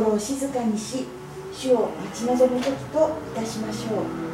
心を静かにし主を待ち望む時といたしましょう。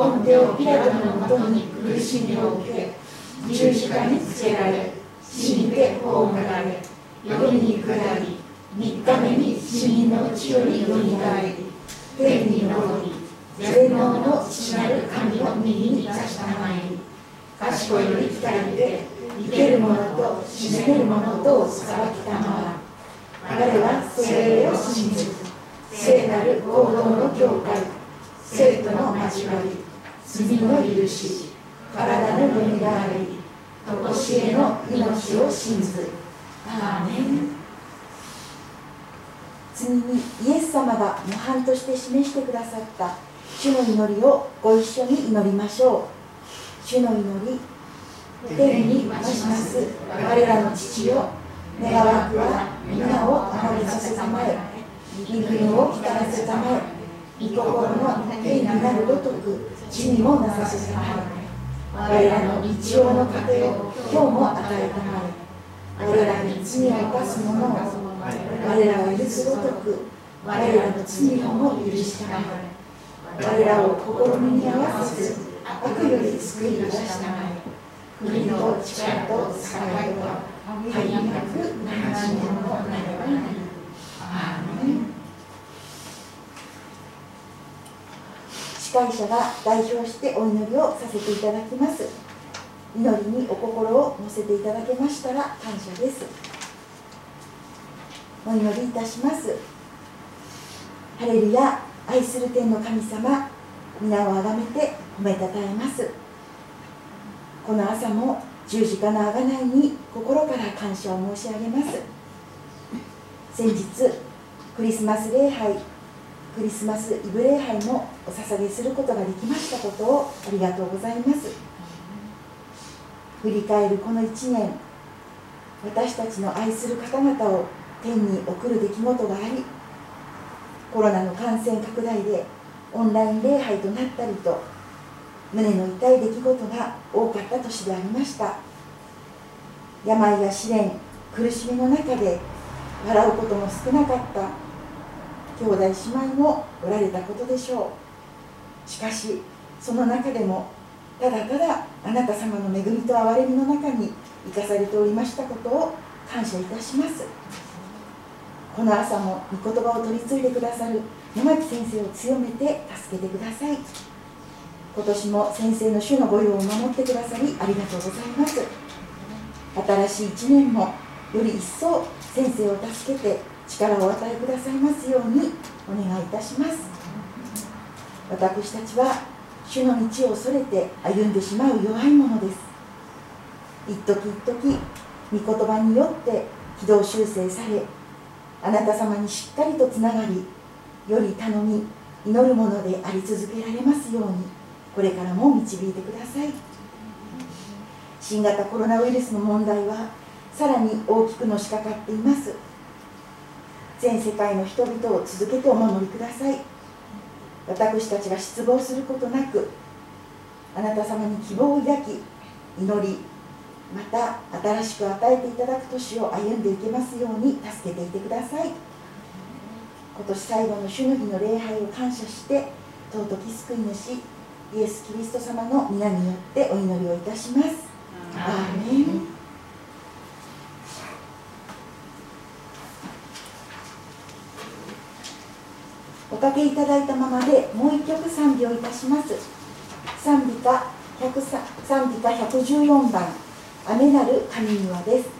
ポンテオ・ピラトのもとに苦しみを受け十字架につけられ死んで葬られ夜に下り三日目に死人のうちよりよみがえり天に昇り全能の父なる神を右に出したまえに賢いより二人で生ける者と死ねる者とを裁きたまわ我は聖霊を信ず聖なる行動の教会生徒の交わり。罪の許し体のよみがえりとこしえの命を信ずアーメン。次にイエス様が模範として示してくださった主の祈りをご一緒に祈りましょう。主の祈り天に増します。我らの父よ願わくは皆を上がりさせたまえ。御国を来らせたまえ。御心の天になるごとく地にもなさせたまえ我らの日曜の糧を今日も与えたまえ我らに罪を犯す者を我らを許すごとく我らの罪をも許したまえ我らを試みに合わせず悪より救い出したまえ国と力と栄えは限りなく長しものなればなりアーメン司会者が代表してお祈りをさせていただきます。祈りにお心を乗せていただけましたら感謝です。お祈りいたします。ハレルヤ愛する天の神様皆をあがめて褒めたたえます。この朝も十字架のあがないに心から感謝を申し上げます。先日クリスマス礼拝クリスマスイブ礼拝もお捧げすることができましたことをありがとうございます。振り返るこの1年私たちの愛する方々を天に送る出来事がありコロナの感染拡大でオンライン礼拝となったりと胸の痛い出来事が多かった年でありました。病や試練苦しみの中で笑うことも少なかった。兄弟姉妹もおられたことでしょう。しかしその中でもただただあなた様の恵みと憐れみの中に生かされておりましたことを感謝いたします。この朝も御言葉を取り継いでくださる山木先生を強めて助けてください。今年も先生の主の御用を守ってくださりありがとうございます。新しい1年もより一層先生を助けて力をお与えくださいますようにお願いいたします。私たちは主の道を恐れて歩んでしまう弱いものです。一時一時御言葉によって軌道修正されあなた様にしっかりとつながりより頼み祈るものであり続けられますようにこれからも導いてください。新型コロナウイルスの問題はさらに大きくのしかかっています。全世界の人々を続けてお守りください。私たちが失望することなくあなた様に希望を抱き祈りまた新しく与えていただく年を歩んでいけますように助けていてください。今年最後の主の日の礼拝を感謝して尊き救い主イエス・キリスト様の皆によってお祈りをいたしますアーメンおかけいただいたままでもう一曲賛美をいたします。賛美歌賛美歌114番「雨なる神庭」です「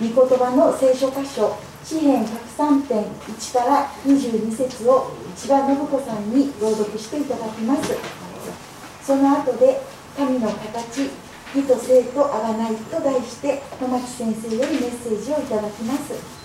御言葉の聖書箇所詩編103.1から22節を千葉信子さんに朗読していただきます。その後で「神の形義と生と合わない」と題して野町先生よりメッセージをいただきます。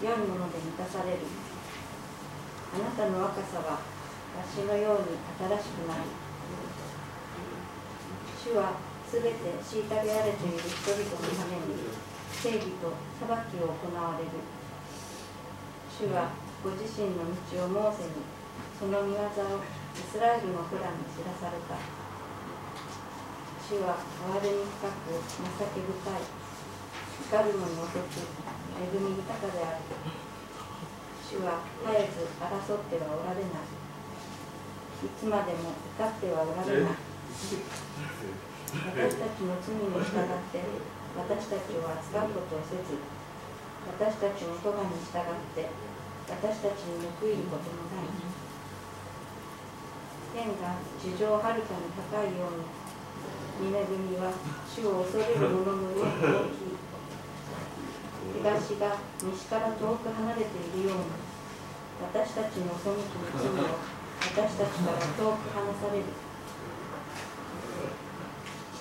良いもので満たされる。あなたの若さは足のように新しくなり主はすべて虐げられている人々のために正義と裁きを行われる。主はご自身の道をモーセにその見業をイスラエルの普段に知らされた。主は哀れに深く情け深い光るのにお得恵み豊かである。主は絶えず争ってはおられない。いつまでも怒ってはおられない。私たちの罪に従って私たちを扱うことをせず私たちの咎に従って私たちに報いることもない。天が地上はるかに高いように峰恵みは主を恐れる者の上に大きい東が西から遠く離れているように私たちの背く罪を私たちから遠く離される。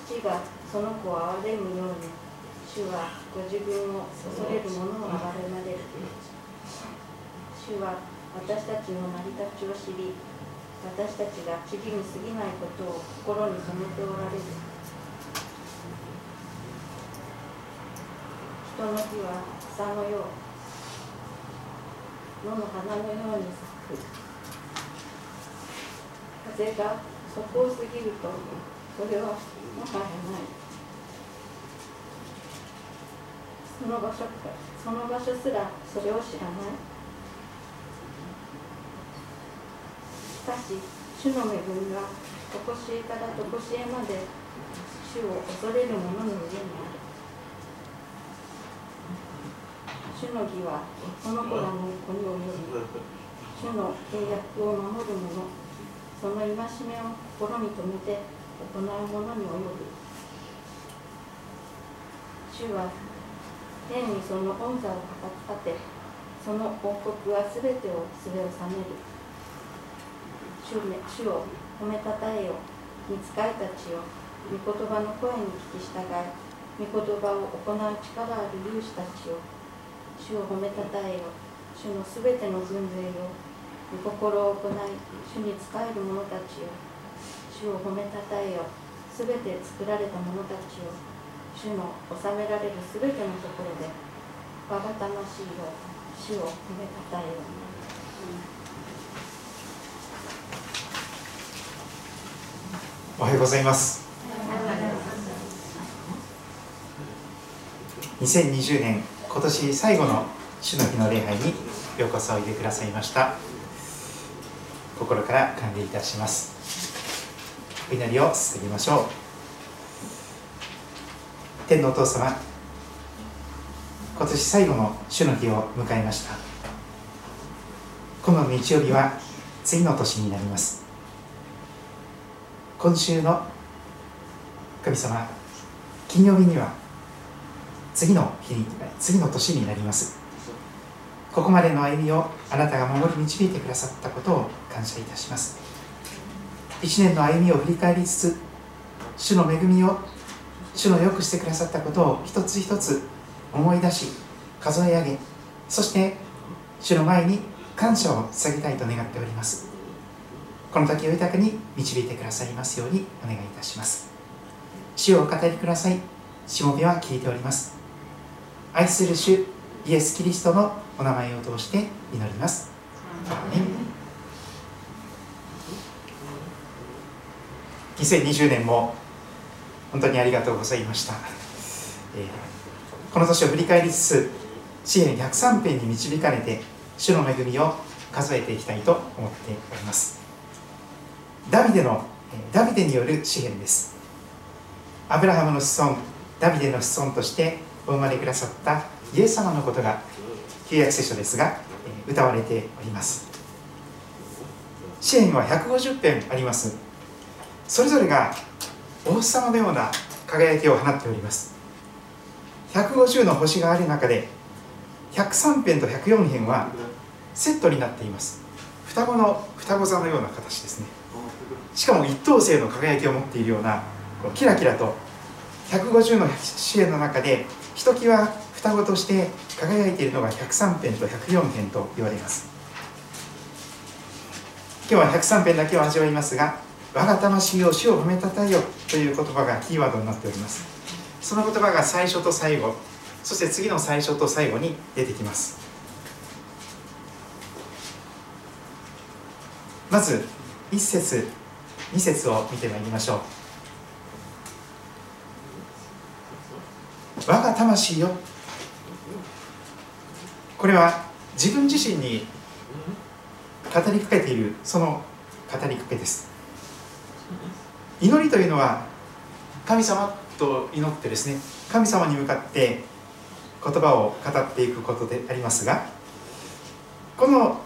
父がその子を憐れむように主はご自分を恐れる者を憐れまれる。主は私たちの成り立ちを知り私たちが次に過ぎないことを心に留めておられる。人の日は草のよう野の花のように咲く風がそこを過ぎるとそれはもはやない。その場所その場所すらそれを知らない。しかし主の恵みは常しえから常しえまで主を恐れる者の上にある。主の義はこの子らの子に及び主の契約を守る者その戒めを心に留めて行う者に及ぶ。主は天にその恩座をたたき立てその王国はすべてをすべを治める。主を褒めたたえよ見つかいたちよ御言葉の声に聞き従い御言葉を行う力ある勇士たちよ。主を褒めたたえよ。主のすべての軍勢よ御心を行い主に仕える者たちよ主を褒めたたえよ。すべて作られた者たちよ主の治められるすべてのところで我が魂よ主を褒めたたえよ、うんおはようございます。2020年今年最後の主の日の礼拝にようこそおいでくださいました。心から歓迎いたします。お祈りを進めましょう。天のお父様今年最後の主の日を迎えました。この日曜日は次の年になります。今週の神様金曜日には次の日に次の年になります。ここまでの歩みをあなたが守り導いてくださったことを感謝いたします。一年の歩みを振り返りつつ主の恵みを主のよくしてくださったことを一つ一つ思い出し数え上げそして主の前に感謝を捧げたいと願っております。この時を豊かに導いてくださいますようにお願いいたします。主をお語りください。しもべは聞いております。愛する主イエス・キリストのお名前を通して祈ります。2020年も本当にありがとうございました、えー、この年を振り返りつつ支援103編に導かれて主の恵みを数えていきたいと思っております。ダビデのダビデによる詩篇です。アブラハムの子孫ダビデの子孫としてお生まれくださったイエス様のことが旧約聖書ですが歌われております。詩篇は150編あります。それぞれがお星様のような輝きを放っております。150の星がある中で103編と104編はセットになっています。双子の双子座のような形ですね。しかも一等星の輝きを持っているようなキラキラと150の支援の中でひときわ双子として輝いているのが103編と104編と言われます。今日は103編だけを味わいますが「我が魂を主を褒めたたえよ」という言葉がキーワードになっております。その言葉が最初と最後そして次の最初と最後に出てきます。まず一節2節を見てまいりましょう。我が魂よ。これは自分自身に語りかけているその語りかけです。祈りというのは神様と祈ってですね神様に向かって言葉を語っていくことでありますがこの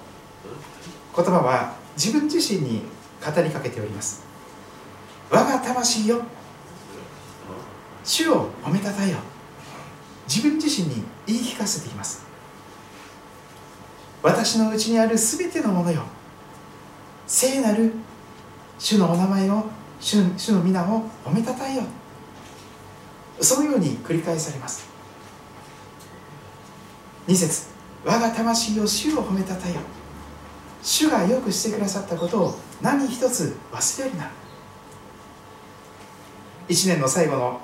言葉は自分自身に語りかけております。我が魂よ。主を褒めたたえよ。自分自身に言い聞かせています。私のうちにあるすべてのものよ。聖なる主のお名前を主の皆を褒めたたえよ。そのように繰り返されます。2節我が魂を主を褒めたたえよ。主がよくしてくださったことを何一つ忘れるな。1年の最後の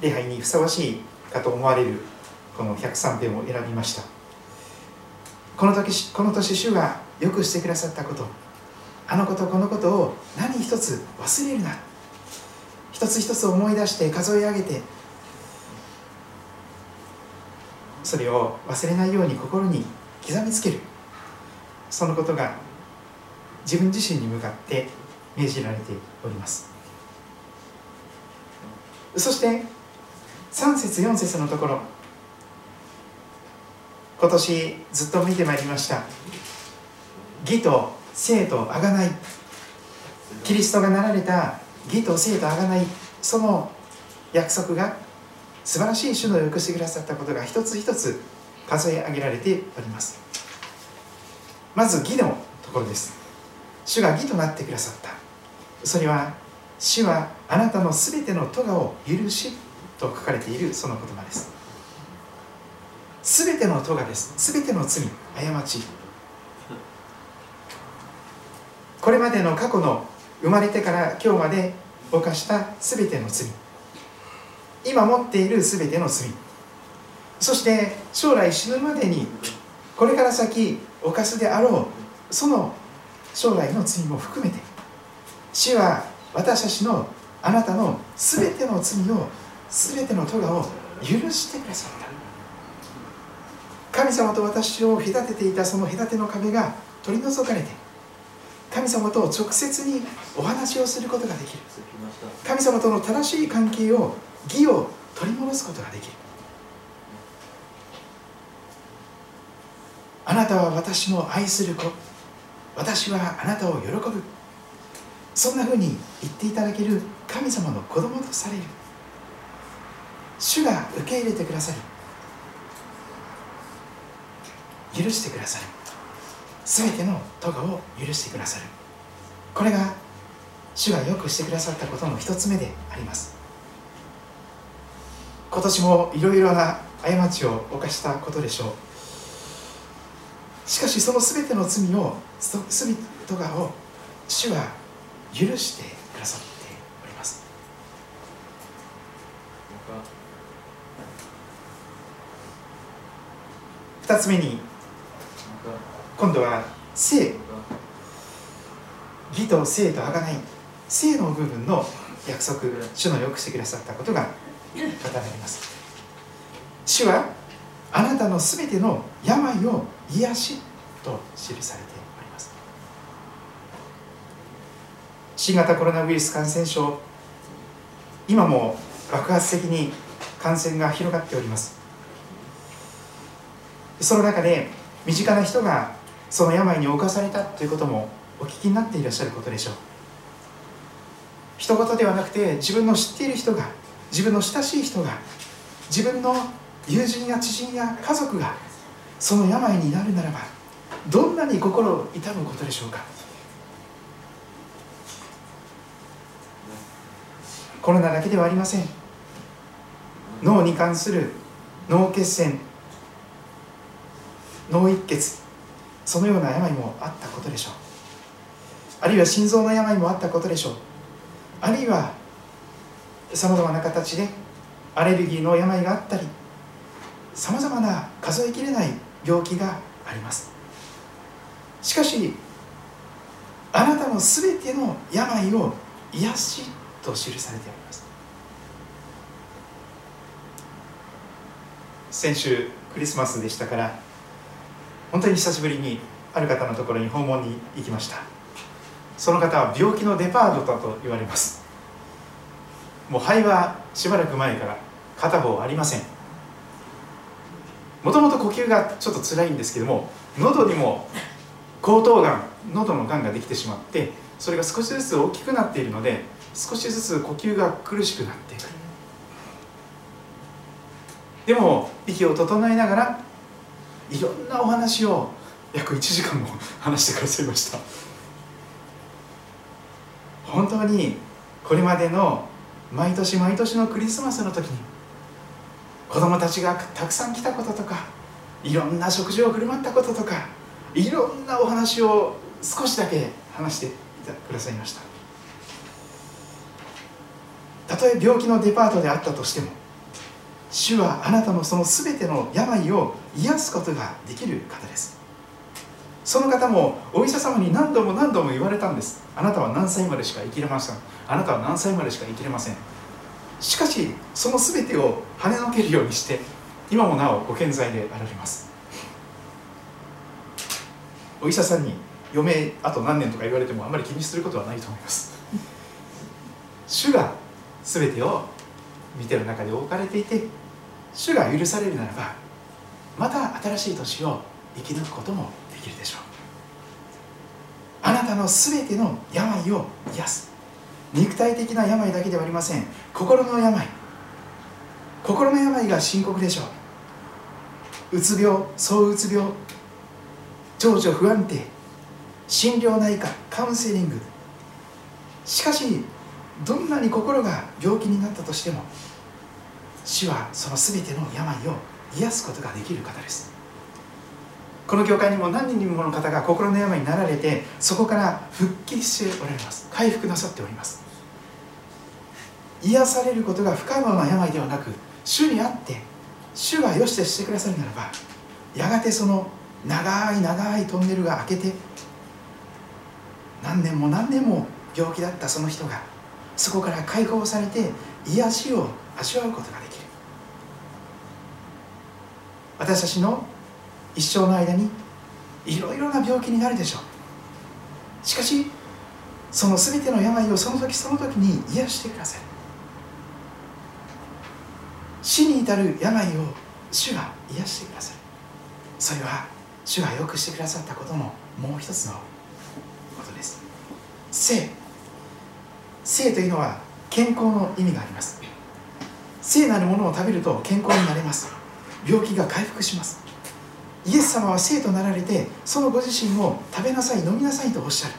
礼拝にふさわしいかと思われるこの103編を選びました。この時この年主がよくしてくださったことあのことこのことを何一つ忘れるな。一つ一つ思い出して数え上げてそれを忘れないように心に刻みつける。そのことが自分自身に向かって命じられております。そして3節4節のところ。今年ずっと見てまいりました。義と生と贖い。キリストがなられた義と生と贖い。その約束が素晴らしい主のよくしてくださったことが一つ一つ数え上げられております。まず義のところです。主が義となってくださった。それは主はあなたのすべての咎を許しと書かれているその言葉です。すべての咎です。すべての罪。過ち。これまでの過去の生まれてから今日まで犯したすべての罪。今持っているすべての罪。そして将来死ぬまでにこれから先犯すであろうその将来の罪も含めて主は私たちのあなたのすべての罪をすべての咎を許してくださった。神様と私を隔てていたその隔ての壁が取り除かれて神様と直接にお話をすることができる。神様との正しい関係を義を取り戻すことができる。あなたは私の愛する子。私はあなたを喜ぶ。そんなふうに言っていただける神様の子供とされる。主が受け入れてくださり許してくださる全ての咎を許してくださる。これが主がよくしてくださったことの一つ目であります。今年もいろいろな過ちを犯したことでしょう。しかしその全ての罪を全て咎を主は許してくださって2つ目に今度は性。義と性と贖い。性の部分の約束主のよくしてくださったことが語られます。主はあなたのすべての病を癒しと記されております。新型コロナウイルス感染症。今も爆発的に感染が広がっております。その中で身近な人がその病に侵されたということもお聞きになっていらっしゃることでしょう。一言ではなくて自分の知っている人が自分の親しい人が自分の友人や知人や家族がその病になるならばどんなに心を痛むことでしょうか。コロナだけではありません。脳に関する脳血栓脳一血。そのような病もあったことでしょう。あるいは心臓の病もあったことでしょう。あるいはさまざまな形でアレルギーの病があったりさまざまな数えきれない病気があります。しかしあなたのすべての病を癒しと記されております。先週クリスマスでしたから本当に久しぶりにある方のところに訪問に行きました。その方は病気のデパートだと言われます。もう肺はしばらく前から片方ありません。もともと呼吸がちょっと辛いんですけども喉にも喉頭がん喉のがんができてしまってそれが少しずつ大きくなっているので少しずつ呼吸が苦しくなってく。でも息を整えながらいろんなお話を約1時間も話してくださいました。本当にこれまでの毎年毎年のクリスマスの時に子供たちがたくさん来たこととかいろんな食事を振る舞ったこととかいろんなお話を少しだけ話してくださいました。たとえ病気のデパートであったとしても主はあなたのその全ての病を癒すことができる方です。その方もお医者様に何度も何度も言われたんです。あなたは何歳までしか生きれません。あなたは何歳までしか生きれません。しかしその全てを跳ねのけるようにして今もなおご健在であられます。お医者さんに余命あと何年とか言われてもあまり気にすることはないと思います。主が全てを見てる中で置かれていて主が許されるならばまた新しい年を生き抜くこともできるでしょう。あなたの全ての病を癒す。肉体的な病だけではありません。心の病。心の病が深刻でしょう。うつ病躁うつ病。情緒不安定。心療内科カウンセリング。しかしどんなに心が病気になったとしても主はその全ての病を癒すことができる方です。この教会にも何人もの方が心の病になられてそこから復帰しておられます。回復なさっております。癒されることが不可能な病ではなく主にあって主がよしとしてくださるならばやがてその長い長いトンネルが開けて何年も何年も病気だったその人がそこから解放されて癒しを味わうことができる。私たちの一生の間にいろいろな病気になるでしょう。しかしその全ての病をその時その時に癒してくださる。死に至る病を主が癒してくださる。それは主がよくしてくださったことのもう一つのことです。生というのは健康の意味があります。聖なるものを食べると健康になれます。病気が回復します。イエス様は生となられてそのご自身を食べなさい飲みなさいとおっしゃる。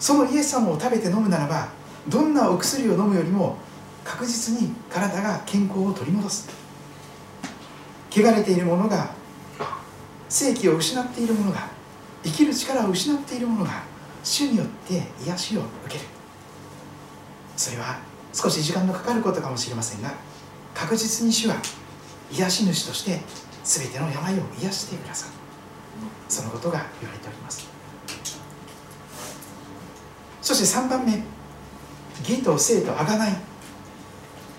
そのイエス様を食べて飲むならばどんなお薬を飲むよりも確実に体が健康を取り戻す。汚れているものが生気を失っているものが生きる力を失っているものが主によって癒しを受ける。それは少し時間のかかることかもしれませんが確実に主は癒し主として全ての病を癒してくださる。そのことが言われております。そして3番目義と生とあがない。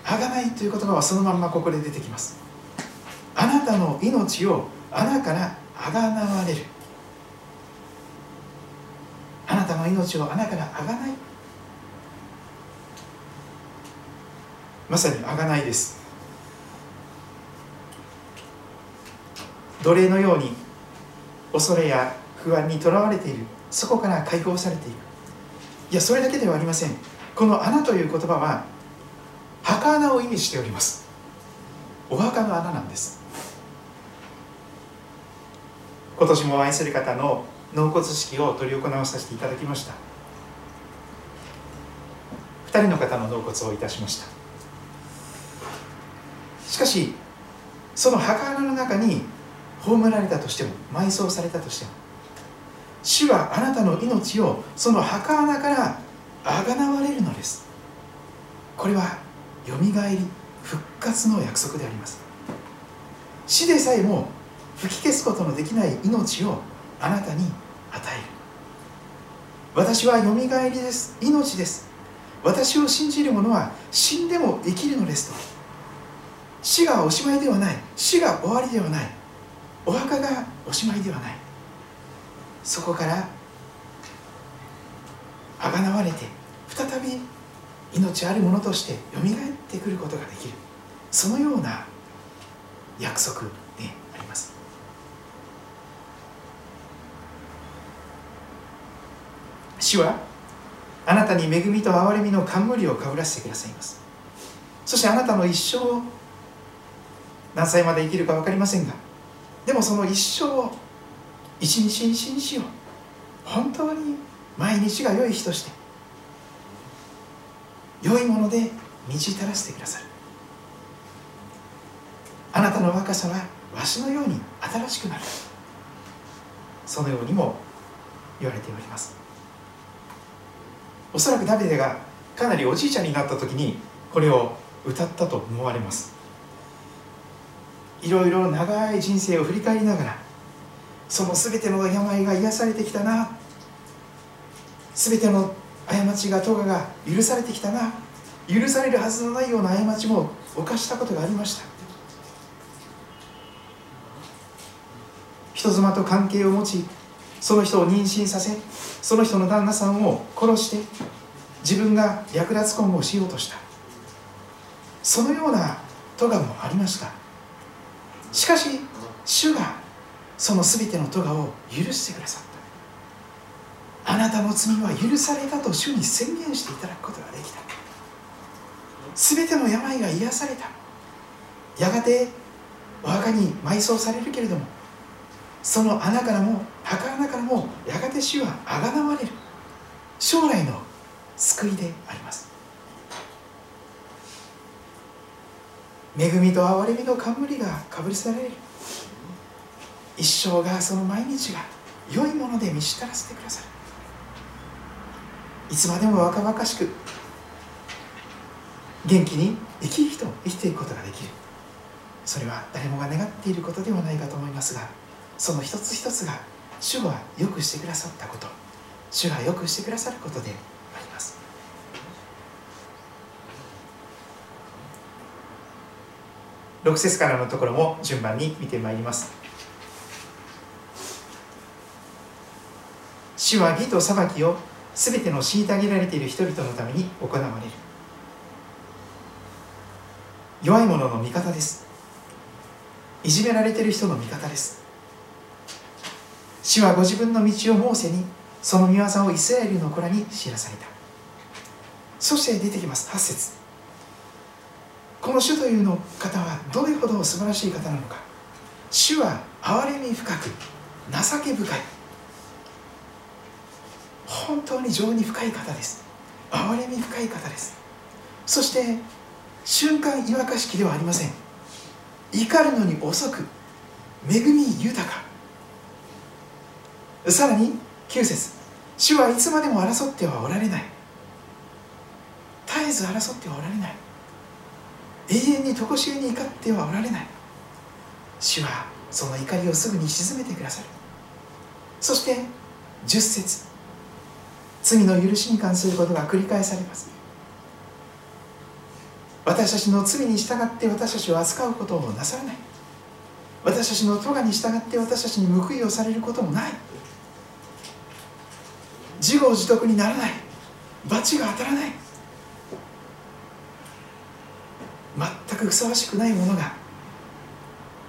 あがないという言葉はそのまんまここで出てきます。あなたの命を穴からあがなわれる。あなたの命を穴からあがない。まさにあがないです。奴隷のように恐れや不安にとらわれている。そこから解放されていく。いやそれだけではありません。この穴という言葉は墓穴を意味しております。お墓の穴なんです。今年も愛する方の納骨式を執り行わさせていただきました。2人の方の納骨をいたしました。しかしその墓穴の中に葬られたとしても埋葬されたとしても主はあなたの命をその墓穴からあがなわれるのです。これはよみがえり復活の約束であります。死でさえも吹き消すことのできない命をあなたに与える。私はよみがえりです。命です。私を信じる者は死んでも生きるのですと。死がおしまいではない。死が終わりではない。お墓がおしまいではない。そこからあがなわれて再び命あるものとしてよみがえってくることができる。そのような約束であります。主はあなたに恵みと憐れみの冠をかぶらせてくださいます。そしてあなたの一生を何歳まで生きるか分かりませんがでもその一生を一日一日を本当に毎日が良い日として良いもので満ち足らせてくださる。あなたの若さはわしのように新しくなる。そのようにも言われております。おそらくダビデがかなりおじいちゃんになった時にこれを歌ったと思われます。いろいろ長い人生を振り返りながらその全ての病が癒されてきたな。全ての過ちが咎が許されてきたな。許されるはずのないような過ちも犯したことがありました。人妻と関係を持ちその人を妊娠させその人の旦那さんを殺して自分が略奪婚をしようとした。そのような咎もありました。しかし主がその全ての咎を許してくださった。あなたの罪は許されたと主に宣言していただくことができた。全ての病が癒された。やがてお墓に埋葬されるけれどもその穴からも墓穴からもやがて主はあがなわれる。将来の救いであります。恵みと憐れみの冠がかぶりされる。一生がその毎日が良いもので満ち足らせてくださる。いつまでも若々しく元気に生き生きと生きていくことができる。それは誰もが願っていることではないかと思いますがその一つ一つが主がよくしてくださったこと主がよくしてくださることであります6節からのところも順番に見てまいります。主は義と裁きをすべての虐げられている人々のために行われる。弱い者の味方です。いじめられている人の味方です。主はご自分の道をモーセにその見業をイスラエルの子らに知らされた。そして出てきます。8節。この主というの方はどれほど素晴らしい方なのか。主は憐れみ深く情け深い。本当に情に深い方です。憐れみ深い方です。そして瞬間違和かしきではありません。怒るのに遅く恵み豊か。さらに9節。主はいつまでも争ってはおられない。絶えず争ってはおられない。永遠に常しえに怒ってはおられない。主はその怒りをすぐに鎮めてくださる。そして10節罪の許しに関することが繰り返されます。私たちの罪に従って私たちを扱うことをなさらない。私たちの咎に従って私たちに報いをされることもない。自業自得にならない。罰が当たらない。全くふさわしくないものが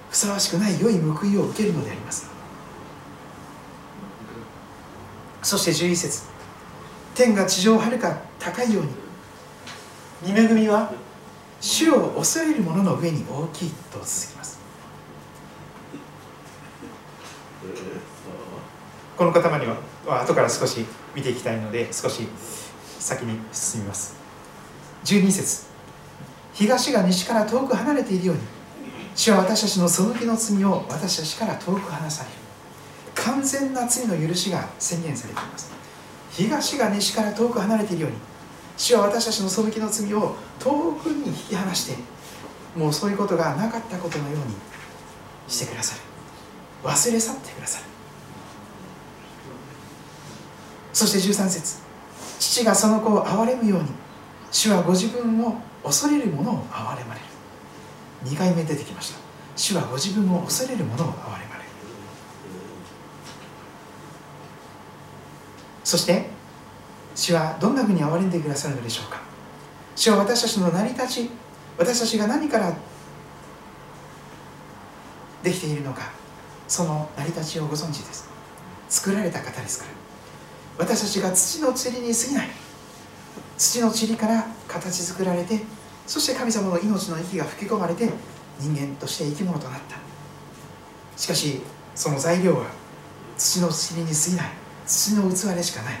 ふさわしくない良い報いを受けるのであります。そして11節天が地上をはるか高いように御恵みは主を恐れる者の上に大きいと続きます。この塊は後から少し見ていきたいので少し先に進みます。12節東が西から遠く離れているように主は私たちの背きの罪を私たちから遠く離される。完全な罪の許しが宣言されています。東が西から遠く離れているように主は私たちの背きの罪を遠くに引き離してもうそういうことがなかったことのようにしてくださる。忘れ去ってくださる。そして13節父がその子を憐れむように主はご自分を恐れる者を憐れまれる。2回目出てきました。主はご自分を恐れる者を憐れまれる。そして主はどんなふうに憐れんでくださるのでしょうか。主は私たちの成り立ち私たちが何からできているのかその成り立ちをご存知です。作られた方ですから。私たちが土の塵に過ぎない。土の塵から形作られてそして神様の命の息が吹き込まれて人間として生き物となった。しかしその材料は土の塵に過ぎない。土の器でしかない。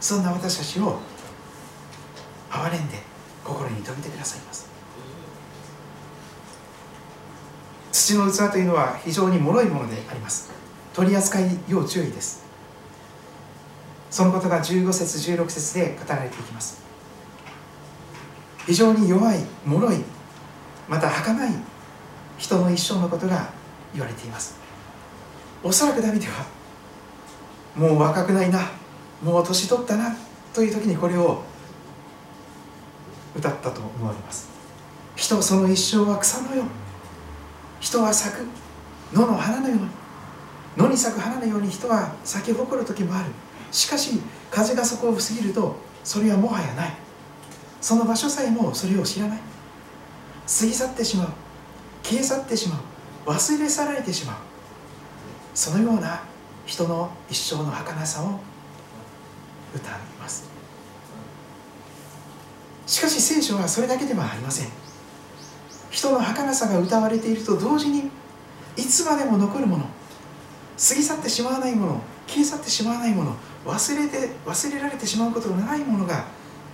そんな私たちを憐れんで心に留めてくださいます。土の器というのは非常に脆いものであります。取り扱い要注意です。そのことが15節16節で語られていきます。非常に弱い脆いまた儚い人の一生のことが言われています。おそらくダビデはもう若くないなもう年取ったなという時にこれを歌ったと思われます。人その一生は草のよう人は咲く野の花のように野に咲く花のように人は咲き誇る時もある。しかし風がそこを過ぎるとそれはもはやない。その場所さえもそれを知らない。過ぎ去ってしまう。消え去ってしまう。忘れ去られてしまう。そのような人の一生の儚さを歌います。しかし聖書はそれだけではありません。人の儚さが歌われていると同時にいつまでも残るもの過ぎ去ってしまわないもの消え去ってしまわないもの忘れて忘れられてしまうことのないものが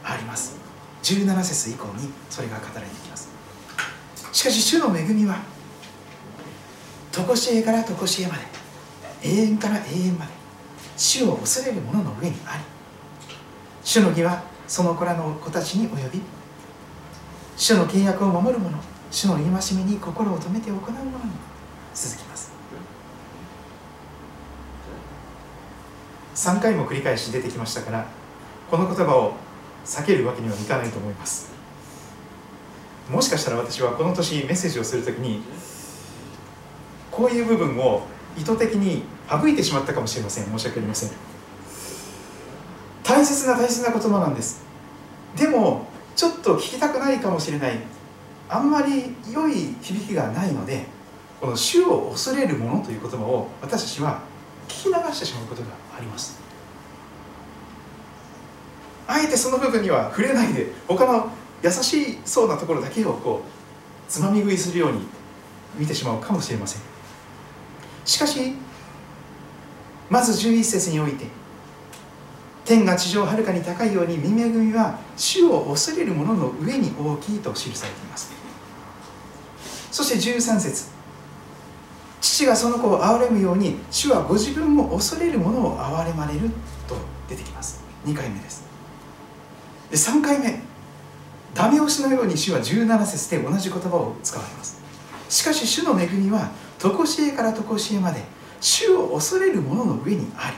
あります。17節以降にそれが語られてきます。しかし主の恵みは常しえから常しえまで永遠から永遠まで主を恐れる者の上にあり主の義はその子らの子たちに及び主の契約を守る者主の戒めに心を止めて行う者に続きます。3回も繰り返し出てきましたからこの言葉を避けるわけにはいかないと思います。もしかしたら私はこの年メッセージをするときにこういう部分を意図的に省いてしまったかもしれません。申し訳ありません。大切な大切な言葉なんです。でもちょっと聞きたくないかもしれない。あんまり良い響きがないのでこの「主を恐れるもの」という言葉を私たちは聞き流してしまうことがあります。あえてその部分には触れないで他の優しそうなところだけをこうつまみ食いするように見てしまうかもしれません。しかしまず11節において天が地上はるかに高いように見恵みは主を恐れる者の上に大きいと記されています。そして13節父がその子を憐れむように主はご自分も恐れる者を憐れまれると出てきます。2回目です。で3回目。ダメ押しのように主は17節で同じ言葉を使われます。しかし主の恵みは常しえから常しえまで主を恐れる者の上にあり。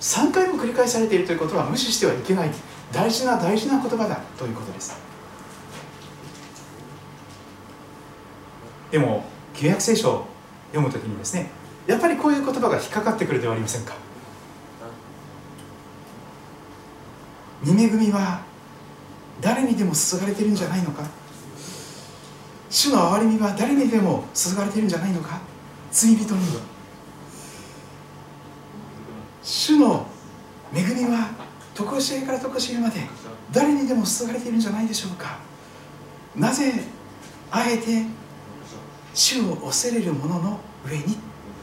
3回も繰り返されているということは無視してはいけない。大事な大事な言葉だということです。でも旧約聖書を読むときにですねやっぱりこういう言葉が引っかかってくるではありませんか。見恵みは誰にでも注がれてるんじゃないのか？主の憐れみは誰にでも注がれてるんじゃないのか？罪人には主の恵みは常しえから常しえまで誰にでも注がれているんじゃないでしょうか？なぜあえて主を恐れる者の上に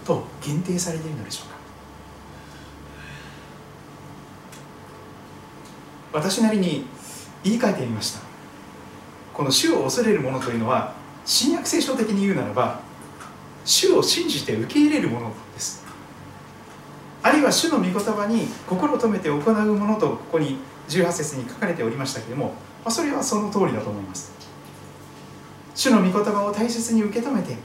と限定されているのでしょうか？私なりに言い換えてみました。この主を恐れる者というのは新約聖書的に言うならば主を信じて受け入れるものです。あるいは主の御言葉に心を留めて行うものとここに18節に書かれておりましたけれども、ま、それはその通りだと思います。主の御言葉を大切に受け止めて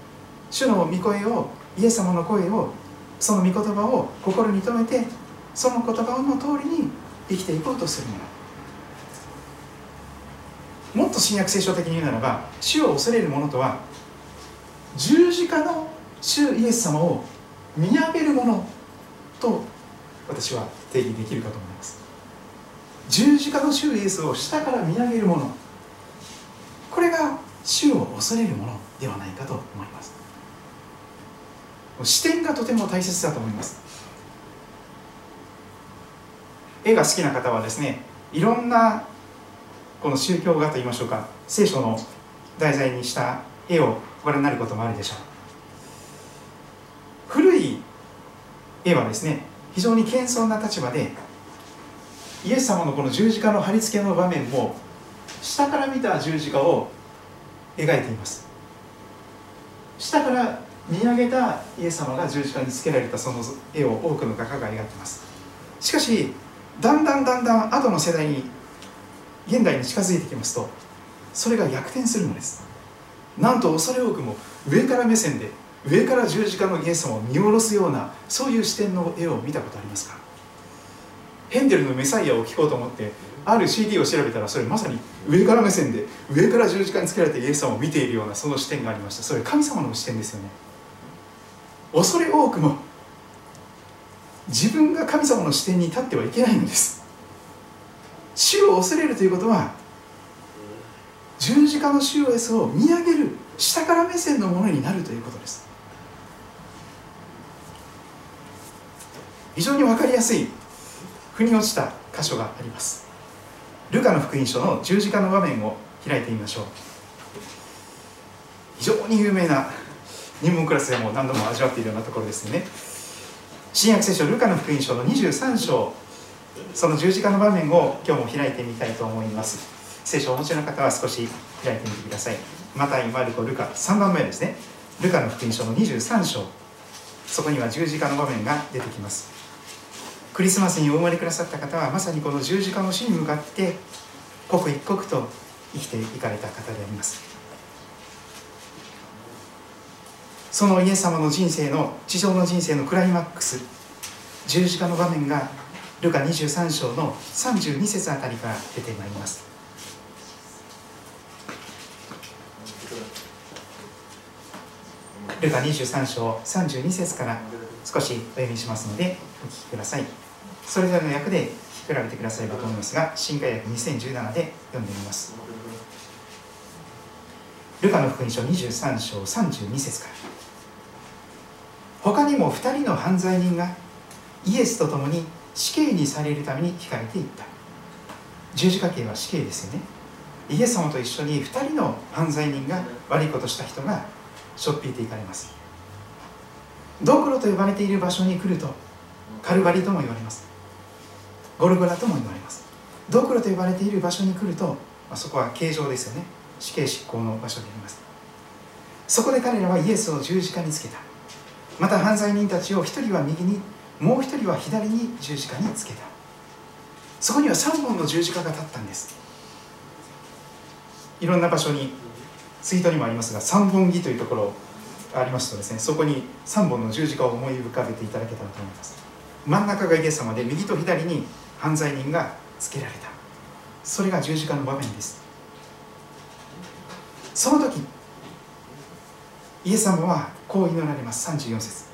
主の御声をイエス様の声をその御言葉を心に留めてその言葉の通りに生きていこうとするもの。もっと新約聖書的に言うならば主を恐れる者とは十字架の主イエス様を見上げるものと私は定義できるかと思います。十字架の主イエスを下から見上げるものこれが主を恐れるものではないかと思います。視点がとても大切だと思います。絵が好きな方はですねいろんなこの宗教画といいましょうか聖書の題材にした絵をご覧になることもあるでしょう。古い絵はですね非常に謙遜な立場でイエス様のこの十字架の貼り付けの場面も下から見た十字架を描いています。下から見上げたイエス様が十字架につけられたその絵を多くの画家が描いています。しかしだんだんだんだん後の世代に現代に近づいてきますとそれが逆転するのです。なんと恐れ多くも上から目線で上から十字架のイエス様を見下ろすようなそういう視点の絵を見たことありますか？ヘンデルのメサイアを聴こうと思ってある CD を調べたらそれまさに上から目線で上から十字架につけられてイエス様を見ているようなその視点がありました。それ神様の視点ですよね。恐れ多くも自分が神様の視点に立ってはいけないのです。主を恐れるということは十字架の主イエスを見上げる下から目線のものになるということです。非常に分かりやすい腑に落ちた箇所があります。ルカの福音書の十字架の場面を開いてみましょう。非常に有名な入門クラスでも何度も味わっているようなところですね。新約聖書ルカの福音書の23章。その十字架の場面を今日も開いてみたいと思います。聖書をお持ちの方は少し開いてみてください。マタイ、マルコ、ルカ3番目ですね。ルカの福音書の23章。そこには十字架の場面が出てきます。クリスマスにお生まれくださった方はまさにこの十字架の死に向かって刻一刻と生きていかれた方であります。そのイエス様の人生の地上の人生のクライマックス。十字架の場面がルカ23章の32節あたりから出てまいります。ルカ23章32節から少しお読みしますのでお聞きください。それぞれの訳で比べてくださればと思いますが新海訳2017で読んでみます。ルカの福音書23章32節から。他にも2人の犯罪人がイエスと共に死刑にされるために聞かれていった。十字架刑は死刑ですよね。イエス様と一緒に2人の犯罪人が悪いことした人がしょっぴいていかれます。ドクロと呼ばれている場所に来るとカルバリとも言われます。ゴルゴラとも言われます。ドクロと呼ばれている場所に来ると、まあ、そこは形状ですよね。死刑執行の場所であります。そこで彼らはイエスを十字架につけた。また犯罪人たちを一人は右にもう一人は左に十字架につけた。そこには3本の十字架が立ったんです。いろんな場所にツイートにもありますが3本木というところありますとですねそこに3本の十字架を思い浮かべていただけたらと思います。真ん中がイエス様で右と左に犯罪人がつけられた。それが十字架の場面です。その時イエス様はこう祈られます。34節。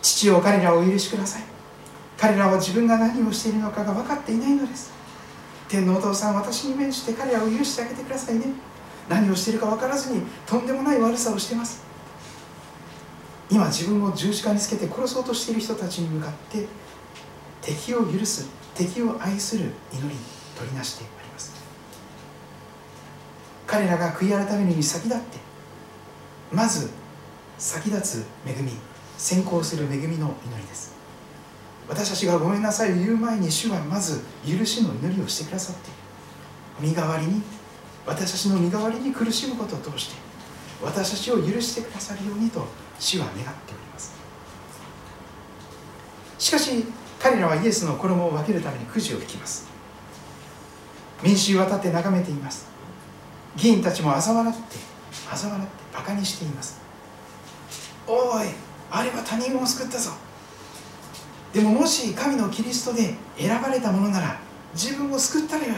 父を彼らをお許しください。彼らは自分が何をしているのかが分かっていないのです。天のお父さん私に免じて彼らを許してあげてくださいね。何をしているか分からずにとんでもない悪さをしています。今自分を十字架につけて殺そうとしている人たちに向かって敵を許す敵を愛する祈りに取りなしてあります。彼らが悔い改めるに先立ってまず先立つ恵み先行する恵みの祈りです。私たちがごめんなさいを言う前に主はまず許しの祈りをしてくださって身代わりに私たちの身代わりに苦しむことを通して私たちを許してくださるようにと主は願っております。しかし彼らはイエスの衣を分けるためにくじを引きます。民衆は立って眺めています。議員たちも嘲笑って嘲笑って。バカにしています。おいあれは他人を救ったぞ。でももし神のキリストで選ばれたものなら自分を救ったらよい。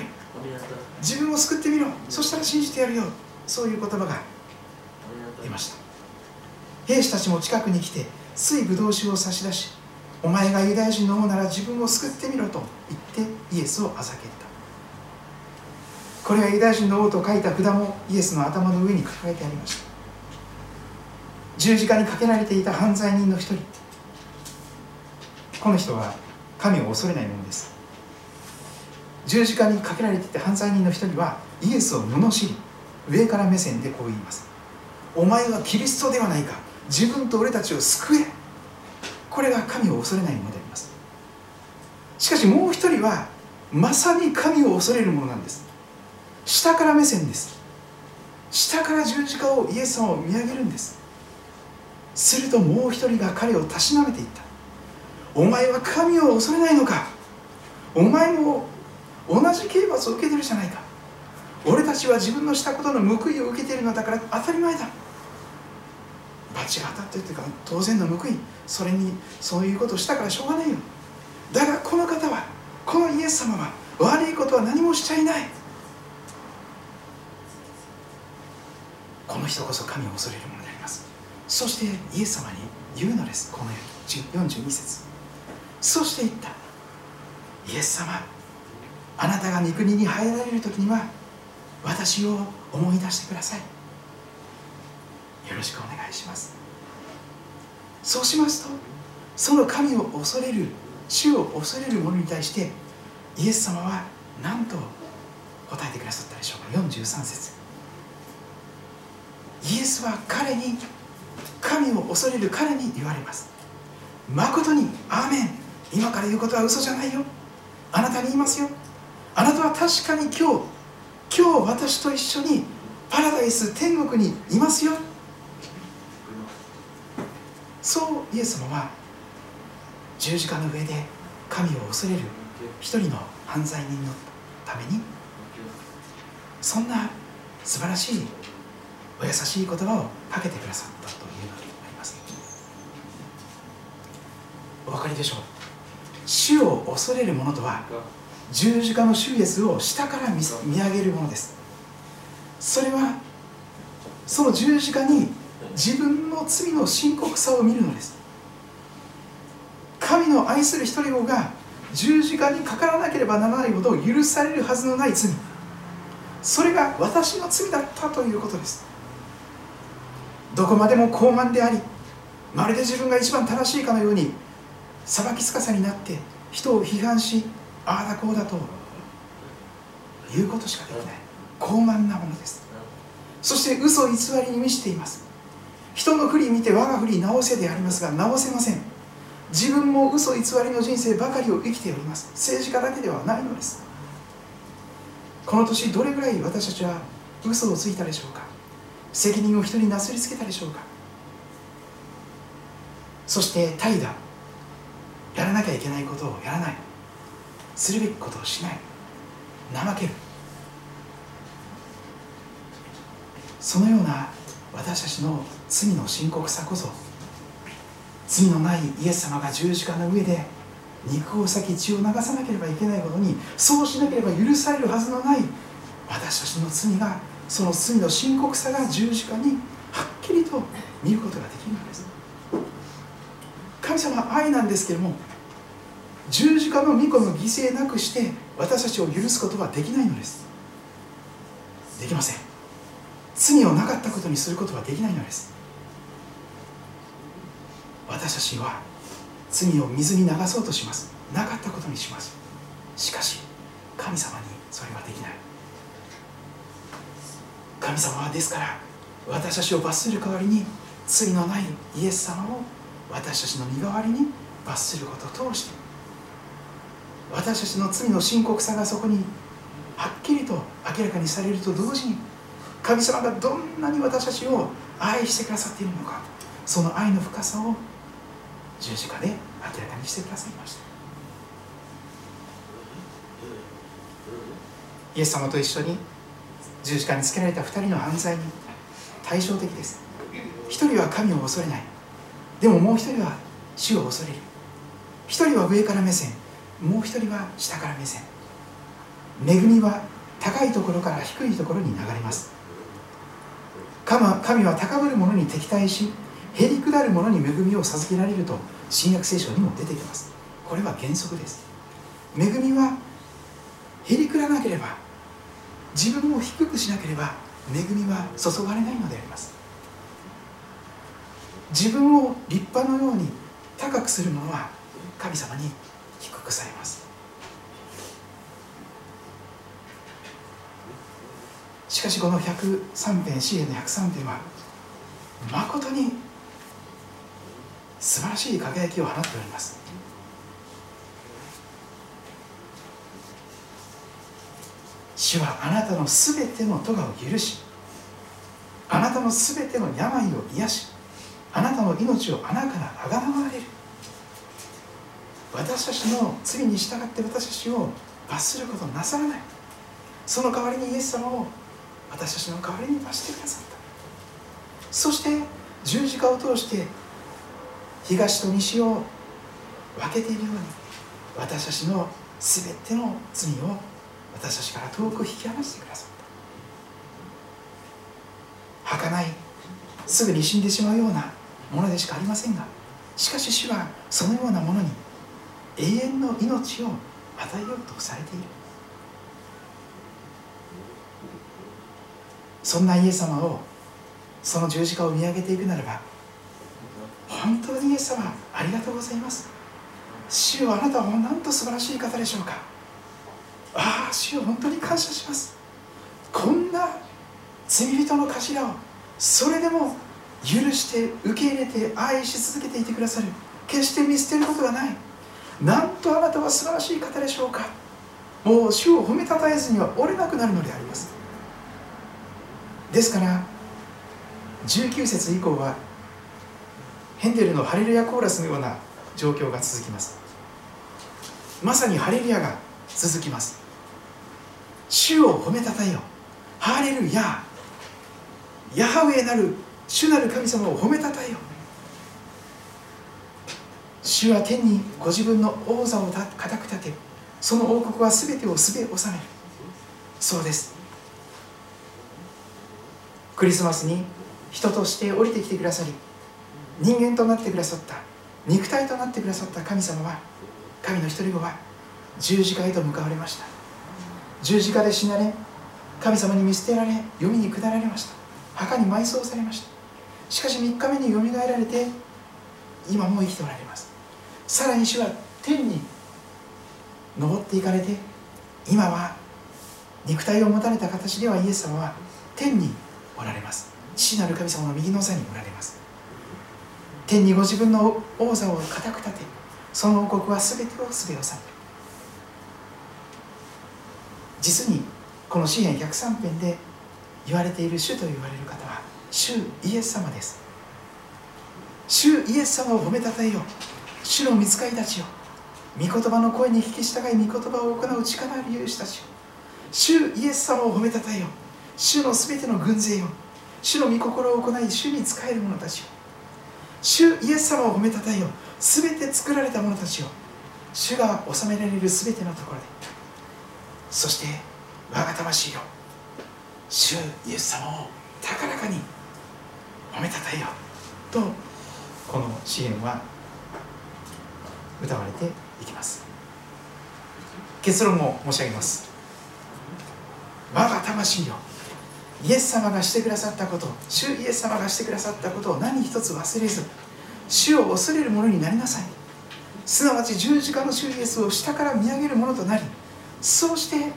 自分を救ってみろ。そしたら信じてやるよ。そういう言葉が出ました。兵士たちも近くに来て水ぶどう酒を差し出しお前がユダヤ人の王なら自分を救ってみろと言ってイエスをあざけた。これはユダヤ人の王と書いた札もイエスの頭の上に抱えてありました十字架にかけられていた犯罪人の一人。この人は神を恐れないものです。十字架にかけられていた犯罪人の一人はイエスを罵り上から目線でこう言います。お前はキリストではないか。自分と俺たちを救え。これが神を恐れないものであります。しかしもう一人はまさに神を恐れるものなんです。下から目線です。下から十字架をイエス様を見上げるんです。するともう一人が彼をたしなめていった。お前は神を恐れないのか？お前も同じ刑罰を受けてるじゃないか。俺たちは自分のしたことの報いを受けているのだから当たり前だ。罰が当たってるというか当然の報い。それにそういうことをしたからしょうがないよ。だがこの方はこのイエス様は悪いことは何もしちゃいない。この人こそ神を恐れるもの。そしてイエス様に言うのです。この42節。そして言った。イエス様あなたが御国に入られる時には私を思い出してください。よろしくお願いします。そうしますとその神を恐れる主を恐れる者に対してイエス様は何と答えてくださったでしょうか。43節。イエスは彼に神を恐れる彼に言われます。誠にアーメン。今から言うことは嘘じゃないよ。あなたに言いますよ。あなたは確かに今日今日私と一緒にパラダイス天国にいますよ。そうイエス様は十字架の上で神を恐れる一人の犯罪人のためにそんな素晴らしいお優しい言葉をかけてくださったというのでありますお分かりでしょう。主を恐れる者とは十字架の主イエスを下から見上げるものです。それはその十字架に自分の罪の深刻さを見るのです。神の愛する一人子が十字架にかからなければならないほど許されるはずのない罪。それが私の罪だったということです。どこまでも高慢でありまるで自分が一番正しいかのように裁きつかさになって人を批判しああだこうだと言うことしかできない。高慢なものです。そして嘘偽りに満ちています。人の不利見て我が不利直せでありますが直せません。自分も嘘偽りの人生ばかりを生きております。政治家だけではないのです。この年どれぐらい私たちは嘘をついたでしょうか。責任を人になすりつけたでしょうか。そして怠惰。やらなきゃいけないことをやらない。するべきことをしない。怠ける。そのような私たちの罪の深刻さこそ罪のないイエス様が十字架の上で肉を裂き血を流さなければいけないほどにそうしなければ許されるはずのない私たちの罪がその罪の深刻さが十字架にはっきりと見ることができるのです。神様は愛なんですけれども十字架の御子の犠牲なくして私たちを許すことはできないのです。できません。罪をなかったことにすることはできないのです。私たちは罪を水に流そうとします。なかったことにします。しかし神様にそれはできない。神様はですから私たちを罰する代わりに罪のないイエス様を私たちの身代わりに罰することを通して私たちの罪の深刻さがそこにはっきりと明らかにされると同時に神様がどんなに私たちを愛してくださっているのかその愛の深さを十字架で明らかにしてくださいました。イエス様と一緒に十字架につけられた2人の犯罪に対照的です。1人は神を恐れない。でももう1人は主を恐れる。1人は上から目線。もう1人は下から目線。恵みは高いところから低いところに流れます。神は高ぶる者に敵対しへりくだる者に恵みを授けられると新約聖書にも出てきます。これは原則です。恵みはへりくらなければ自分を低くしなければ恵みは注がれないのであります。自分を立派のように高くする者は神様に低くされます。しかしこの103編詩篇の103編は誠に素晴らしい輝きを放っております。主はあなたのすべての咎を許しあなたのすべての病を癒しあなたの命を穴からあがなわれる。私たちの罪に従って私たちを罰することなさらない。その代わりにイエス様を私たちの代わりに罰してくださった。そして十字架を通して東と西を分けているように私たちの全ての罪を私たちから遠く引き離してくださった。儚いすぐに死んでしまうようなものでしかありませんがしかし主はそのようなものに永遠の命を与えようとされている。そんなイエス様をその十字架を見上げていくならば本当にイエス様ありがとうございます。主よあなたはなんと素晴らしい方でしょうか。ああ主よ本当に感謝します。こんな罪人の頭をそれでも許して受け入れて愛し続けていてくださる。決して見捨てることがない。なんとあなたは素晴らしい方でしょうか。もう主を褒めたたえずには折れなくなるのであります。ですから19節以降はヘンデルのハレルヤコーラスのような状況が続きます。まさにハレルヤが続きます。主を褒めたたえよ。ハレルヤ。ヤハウェなる主なる神様を褒めたたえよ主は天にご自分の王座を固く立てその王国は全てをすべ治める。そうです。クリスマスに人として降りてきてくださり人間となってくださった肉体となってくださった神様は神の一人子は十字架へと向かわれました。十字架で死なれ神様に見捨てられ読みに下られました。墓に埋葬されました。しかし3日目によみがえられて今も生きておられます。さらに主は天に登っていかれて今は肉体を持たれた形ではイエス様は天におられます。父なる神様の右の座におられます。天にご自分の王座を固く立てその王国は全てをすべを治める実にこの詩篇103編で言われている主と言われる方は主イエス様です。主イエス様を褒めたたえよ主の見つかりたちよ。御言葉の声に聞き従い御言葉を行う力ある勇士たちよ。主イエス様を褒めたたえよ主のすべての軍勢よ。主の御心を行い主に仕える者たちよ。主イエス様を褒めたたえよすべて作られた者たちよ。主が治められるすべてのところで。そして我が魂よ。主イエス様を高らかに褒めたたえよとこの支援は歌われていきます。結論を申し上げます。我が魂よイエス様がしてくださったこと主イエス様がしてくださったことを何一つ忘れず主を恐れる者になりなさい。すなわち十字架の主イエスを下から見上げるものとなりそうして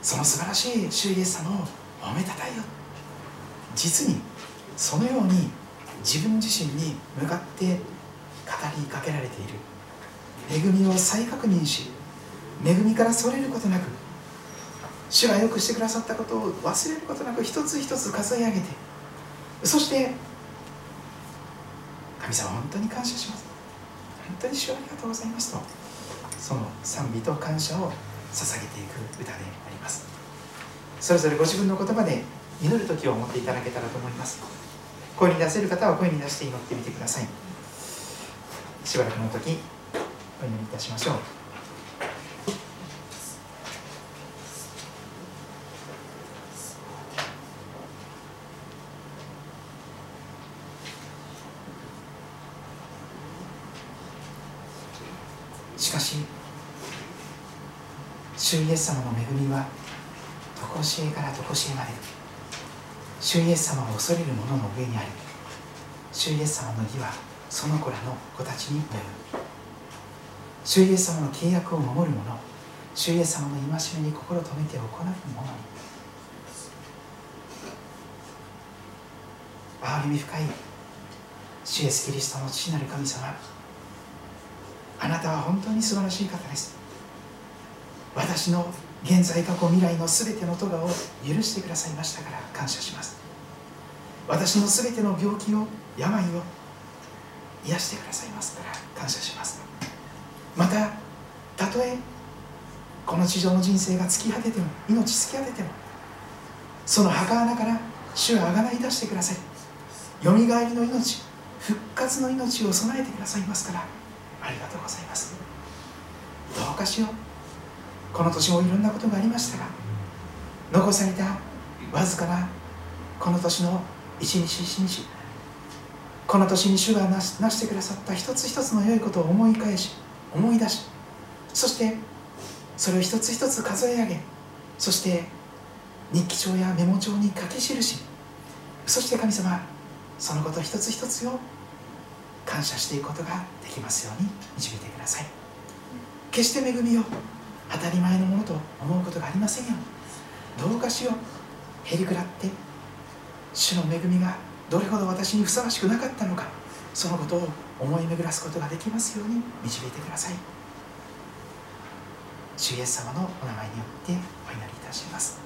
その素晴らしい主イエス様を褒めたたえよ。実にそのように自分自身に向かって語りかけられている。恵みを再確認し恵みからそれることなく主がよくしてくださったことを忘れることなく一つ一つ数え上げてそして神様本当に感謝します。本当に主ありがとうございますとその賛美と感謝を捧げていく歌であります。それぞれご自分の言葉で祈る時を持っていただけたらと思います。声に出せる方は声に出して祈ってみてください。しばらくの時お祈りいたしましょう。しかし主イエス様の恵みは常しえから常しえまで。主イエス様を恐れる者の上にある主イエス様の義はその子らの子たちに及ぶ主イエス様の契約を守る者主イエス様の戒めに心留めて行う者。に憐れみ深い主イエスキリストの父なる神様。あなたは本当に素晴らしい方です。私の現在過去未来の全ての咎を許してくださいましたから感謝します。私の全ての病気を病を癒してくださいますから感謝します。またたとえこの地上の人生が突き果てても命突き果ててもその墓穴から主はあがない出してください。よみがえりの命復活の命を備えてくださいますからありがとうございます。どうかしよう。この年もいろんなことがありましたが残されたわずかなこの年の一日一日この年に主がなしなしてくださった一つ一つの良いことを思い返し思い出しそしてそれを一つ一つ数え上げそして日記帳やメモ帳に書き記しそして神様そのこと一つ一つを感謝していくことができますように導いてください。決して恵みを当たり前のものと思うことがありませんよ。どうかしよう。へりくらって主の恵みがどれほど私にふさわしくなかったのかそのことを思い巡らすことができますように導いてください。主イエス様のお名前によってお祈りいたします。